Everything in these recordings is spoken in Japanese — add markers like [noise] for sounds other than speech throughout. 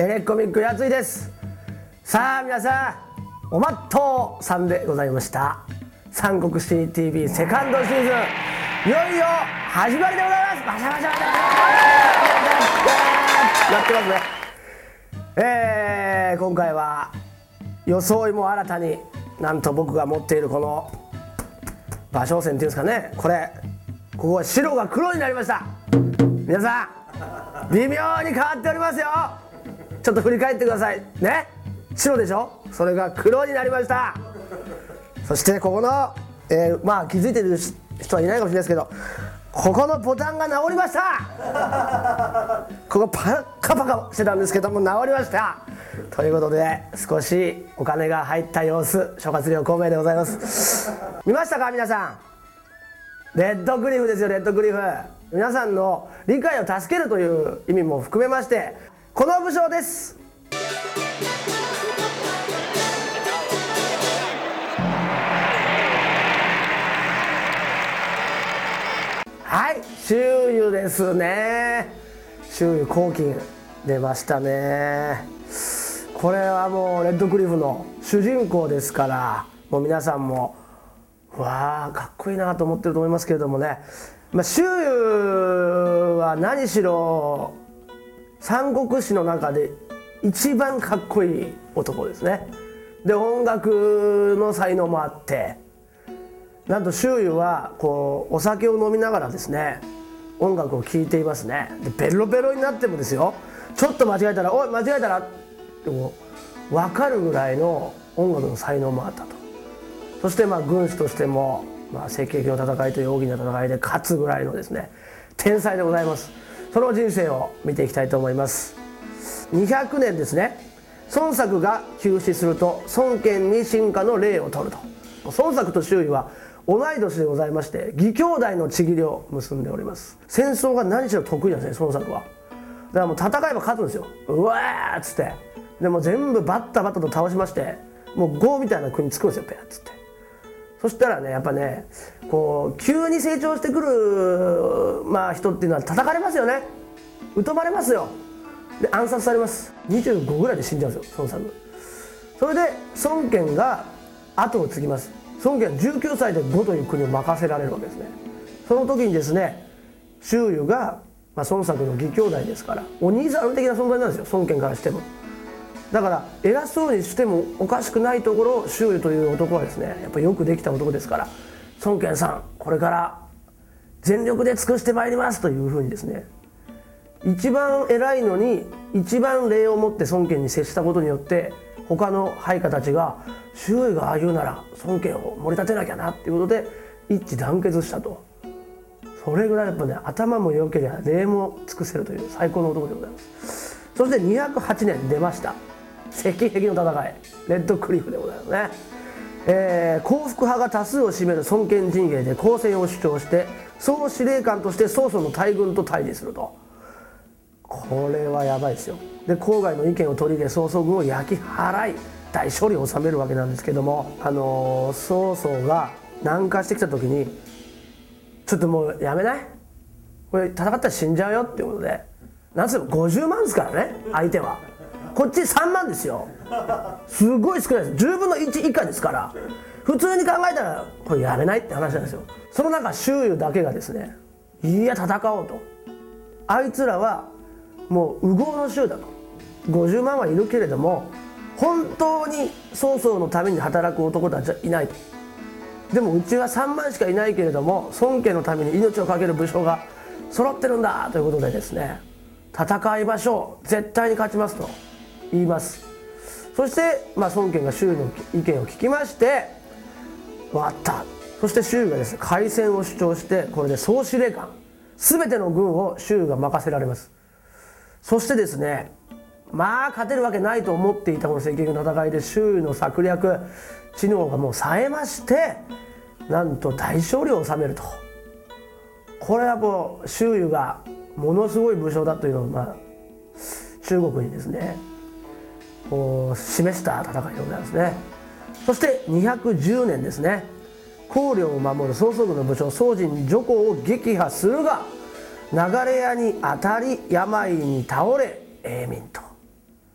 エレコミックやついです。さあ皆さんおまっとうさんでございました。三国志 TV セカンドシーズンいよいよ始まりでございます。バシャバシャバシャやってますねえー、今回は装いも新たになんと僕が持っているこの馬掌線っていうんですかねこれここは白が黒になりました皆さん微妙に変わっておりますよちょっと振り返ってください。ね？白でしょ？それが黒になりました。そしてここの、えー、まあ気づいてる人はいないかもしれないですけどここのボタンが直りました。ここパカパカしてたんですけども直りました。ということで少しお金が入った様子諸葛亮孔明でございます。見ましたか？皆さん。レッドクリフですよレッドクリフ。皆さんの理解を助けるという意味も含めましてこの武将です。はい周遊ですね。周遊黄金出ましたね。これはもうレッドクリフの主人公ですからもう皆さんもわあかっこいいなと思ってると思いますけれどもね、まあ、周遊は何しろ三国志の中で一番かっこいい男ですね。で音楽の才能もあってなんと周囲はこうお酒を飲みながらですね音楽を聴いていますね。でベロベロになってもですよ。ちょっと間違えたら「おい間違えたら」っても分かるぐらいの音楽の才能もあったと。そしてまあ軍師としても、まあ、赤壁の戦いという大きな戦いで勝つぐらいのですね天才でございます。その人生を見ていきたいと思います。200年ですね。孫作が急死すると孫権に進化の例を取ると。孫作と周囲は同い年でございまして義兄弟のちぎりを結んでおります。戦争が何しろ得意なんですね孫作は。だからもう戦えば勝つんですよ。うわーっつって。でも全部バッタバッタと倒しましてもう5みたいな国作るんですよペアっつって。そしたらねやっぱねこう急に成長してくる、まあ、人っていうのは叩かれますよね。疎まれますよ。で暗殺されます。25ぐらいで死んじゃうんですよ孫作それで孫権が後を継ぎます。孫権は19歳で呉という国を任せられるわけですね。その時にですね周囲が、まあ、孫作の義兄弟ですからお兄さん的な存在なんですよ孫権からしても。だから偉そうにしてもおかしくないところを周囲という男はですねやっぱよくできた男ですから孫権さんこれから全力で尽くしてまいりますというふうにですね一番偉いのに一番礼を持って孫権に接したことによって他の配下たちが周囲がああ言うなら孫権を盛り立てなきゃなっていうことで一致団結したと。それぐらいやっぱね頭も良ければ礼も尽くせるという最高の男でございます。そして208年出ました。石壁の戦い。レッドクリフでございますね、えー、幸福派が多数を占める孫権陣営で公正を主張して総司令官として曹操の大軍と対峙すると。これはやばいですよ。で郊外の意見を取り入れ曹操軍を焼き払い大勝利を収めるわけなんですけどもあのー、曹操が南下してきた時にちょっともうやめない？これ戦ったら死んじゃうよっていうことで。なんつうの50万ですからね相手は。こっち3万ですよ。すごい少ないです。10分の1以下ですから。普通に考えたらこれやめないって話なんですよ。その中周囲だけがですねいや戦おうと。あいつらはもう右往の衆だと。50万はいるけれども本当に曹操のために働く男たちはいないと。でもうちは3万しかいないけれども孫家のために命を懸ける武将が揃ってるんだということでですね戦いましょう。絶対に勝ちますと。言います。そして、まあ、孫権が周囲の意見を聞きまして終わった。そして周囲がですね開戦を主張してこれで総司令官全ての軍を周囲が任せられます。そしてですねまあ勝てるわけないと思っていたこの赤壁の戦いで周囲の策略知能がもう冴えましてなんと大勝利を収めると。これはもう周囲がものすごい武将だというのを、まあ、中国にですね示した戦いでございますね。そして210年ですね。公領を守る曹操軍の武将宋人徐行を撃破するが流れ屋に当たり病に倒れ永民と。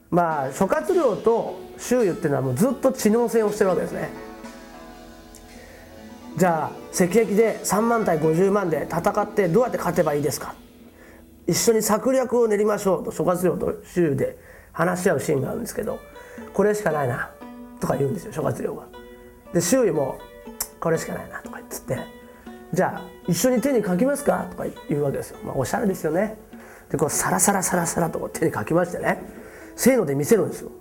まあ諸葛亮と周囲っていうのはもうずっと知能戦をしてるわけですね。じゃあ石壁で3万対50万で戦ってどうやって勝てばいいですか？一緒に策略を練りましょうと諸葛亮と周囲で話し合うシーンがあるんですけどこれしかないなとか言うんですよ諸葛亮が。で周囲もこれしかないなとか言ってじゃあ一緒に手に書きますかとか言うわけですよ、まあ、おしゃれですよね。でこうサラサラサラサラと手に書きましてねせーので見せるんですよ。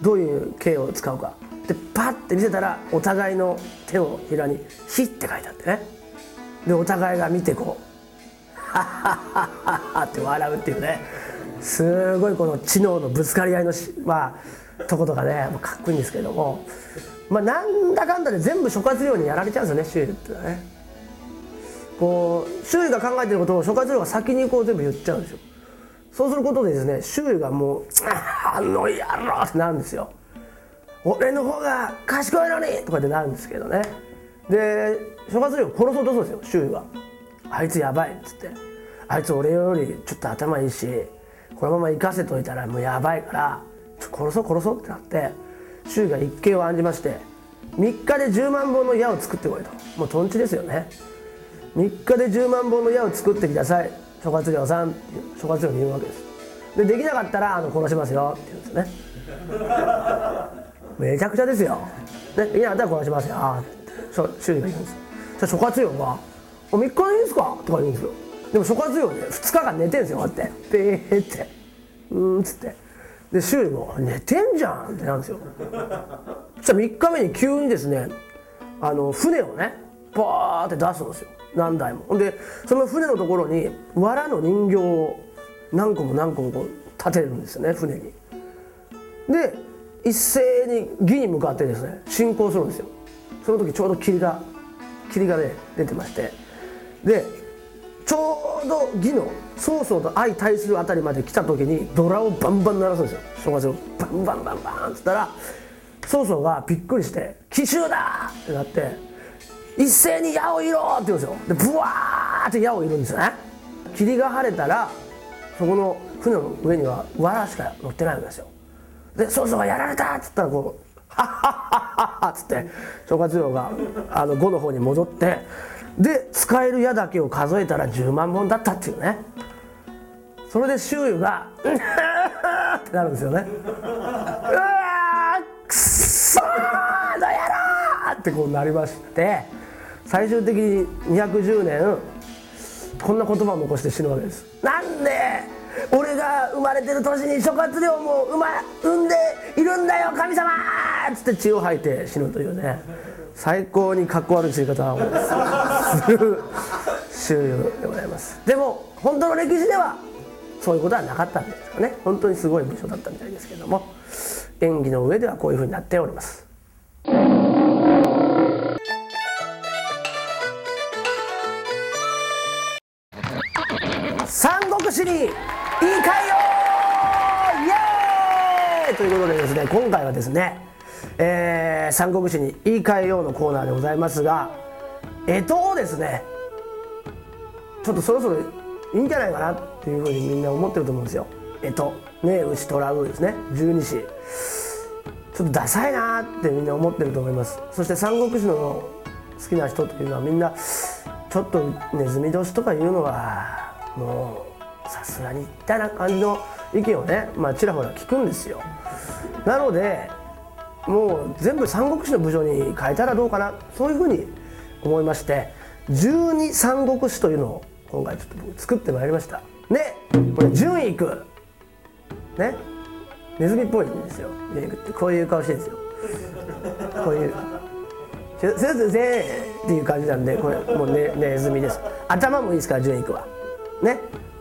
どういう形を使うか。でパッて見せたらお互いの手のひらに「ひ」って書いてあってね。でお互いが見てこう「ハッハッハッハッって笑うっていうねすごいこの知能のぶつかり合いのしまあとことかねかっこいいんですけれども。まあなんだかんだで全部諸葛亮にやられちゃうんですよね周囲ってのはね。こう周囲が考えてることを諸葛亮が先にこう全部言っちゃうんですよ。そうすることでですね周囲がもう「あの野郎!」ってなるんですよ。俺の方が賢いのにとかってなるんですけどね。で諸葛亮殺そうとするんですよ周囲が。あいつやばいっつって。あいつ俺よりちょっと頭いいしこのまま行かせといたらもうやばいから殺そう殺そうってなって周囲が一計を案じまして3日で10万本の矢を作ってこいともうとんちですよね3日で10万本の矢を作ってきなさい諸葛亮さん諸葛亮に言うわけですでできなかったらあの殺しますよって言うんですね [laughs] めちゃくちゃですよ。ね、いや、だから殺しますよ。ああ、修理が言うんです。そ諸葛亮が、3日でいいんですか？とか言うんですよ。でも諸葛亮ね、2日間寝てんですよ、こうやって。ペーって。うんっ、つって。で、修理も、寝てんじゃんってなんですよ。そしたら3日目に急にですね、あの、船をね、バーって出すんですよ。何台も。で、その船のところに、藁の人形を何個も何個もこう立てるんですよね、船に。で、一斉に義に向かってですね進行するんですよその時ちょうど霧が霧がね出てましてでちょうど義の曹操と相対するあたりまで来た時にドラをバンバン鳴らすんですよ正月をバンバンバンバンっつったら曹操がびっくりして「奇襲だ!」ってなって「一斉に矢を射ろ!」って言うんですよでブワーって矢を射るんですよね霧が晴れたらそこの船の上には藁しか乗ってないわけですよで「そうそうやられた!」っつったらこう「ハッハッハッハッハッ」っつって諸葛亮があの5の方に戻ってで使える矢だけを数えたら10万本だったっていうねそれで周囲が「う [laughs] ってなるんですよね。うわくそーどやろってこうなりまして最終的に210年こんな言葉を残して死ぬわけです。なんで俺が生まれてる年に諸葛亮も生,、ま、産んでいるんだよ神様！っつって血を吐いて死ぬというね。最高にかっこ悪い死に方をする周遊でございます。でも本当の歴史ではそういうことはなかったんですかね。本当にすごい武将だったみたいですけども。演技の上ではこういうふうになっております。三国志にいいかよイエーイということでですね今回はですね、えー、三国志に言い換えようのコーナーでございますが干支をですねちょっとそろそろいいんじゃないかなっていうふうにみんな思ってると思うんですよ。干支ね牛虎うですね十二支。ちょっとダサいなってみんな思ってると思います。そして三国志の好きな人というのはみんなちょっとネズミ年とかいうのはもうさすがにみたいな感じの意見をね、まあ、ちらほら聞くんですよ。なのでもう全部三国志の部署に変えたらどうかなそういうふうに思いまして十二三国志というのを今回ちょっと僕作ってまいりました。でこれ順位いく。ね。ネズミっぽいんですよ。順位いくって。こういう顔してるんですよ。こういう「せせせせ」っていう感じなんでこれもうねネズミです。頭もいいですから順位いくは。ね。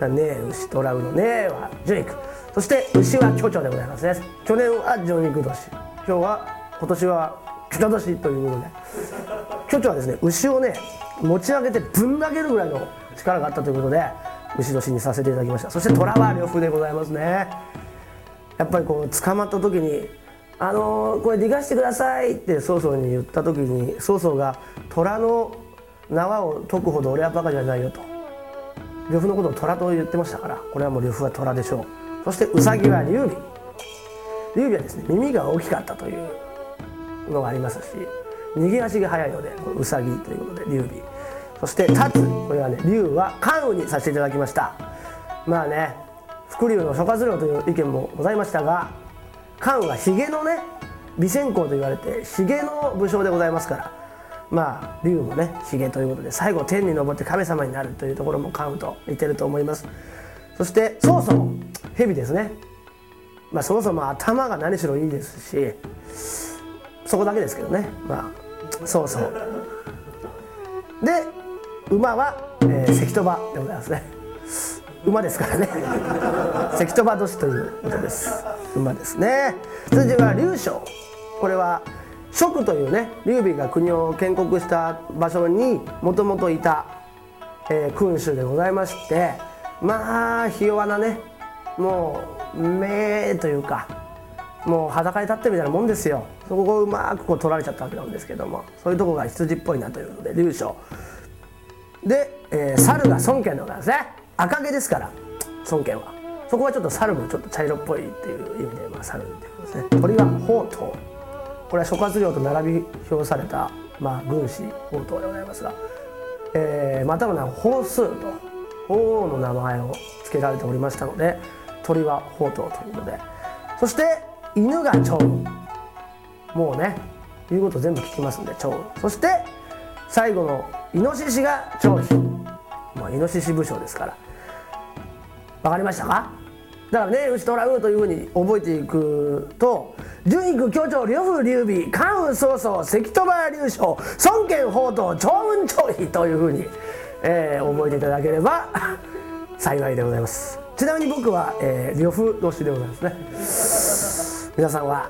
ね牛とらうのねは純育そして牛は巨鳥でございますね。去年は純育年。今日は今年は巨鳥年。ということで巨鳥はですね牛をね持ち上げてぶん投げるぐらいの力があったということで牛年にさせていただきました。そして虎は呂布でございますね。やっぱりこう捕まった時に「あのー、これ逃がしてください」って曹操に言った時に曹操が虎の縄を解くほど俺はバカじゃないよと。呂布のことを虎と言ってましたからこれはもう呂布は虎でしょう。そしてウサギは劉備。劉備はですね耳が大きかったというのがありますし逃げ足が速いのでウサギということで劉備。そして立つこれはね竜は関羽にさせていただきました。まあね伏竜の諸葛亮という意見もございましたが関羽はヒゲのね美先公と言われてヒゲの武将でございますからまあ竜もねヒゲということで最後天に昇って神様になるというところも関羽と似てると思います。そして曹操蛇ですね。まあそもそも頭が何しろいいですしそこだけですけどね。まあ曹操で馬は、えー、関戸場でございますね。馬ですからね。関戸場年ということです。馬ですね。続いては劉将これは蜀というね劉備が国を建国した場所にもともといた、えー、君主でございましてまあひ弱なねもう目というかもう裸に立ってるみたいなもんですよ。そこをうまくこう取られちゃったわけなんですけどもそういうとこが羊っぽいなというので劉将で、えー、猿が孫権でございますね。赤毛ですから孫権は。そこはちょっと猿もちょっと茶色っぽいっていう意味で、まあ、猿っていうことですね。鳥は宝刀。これは諸葛亮と並び表された、まあ、軍師宝刀でございますが、えー、またの名は宝数と鳳凰の名前を付けられておりましたので鳥は宝刀ということで。そして犬が蝶。もうね言うこと全部聞きますんで蝶。そして最後のイノシシが長飛まあイノシシ武将ですから。分かりましたか？だからね牛とらうというふうに覚えていくと順育巨長呂布劉備関羽曹操関戸場劉将孫権宝刀長雲長飛というふうに、えー、覚えていただければ [laughs] 幸いでございます。ちなみに僕は、えー、呂布年でございますね。皆さんは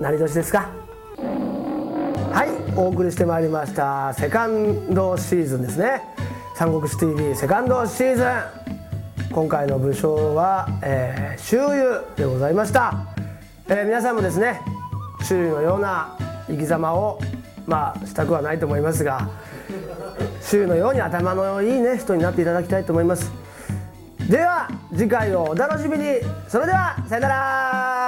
何年ですか？はいお送りしてまいりましたセカンドシーズンですね。三国志 TV セカンドシーズン。今回の武将は、えー、周遊でございました、えー、皆さんもですね周囲のような生き様をまあしたくはないと思いますが週のように頭のいいね人になっていただきたいと思います。では次回をお楽しみに。それではさよなら。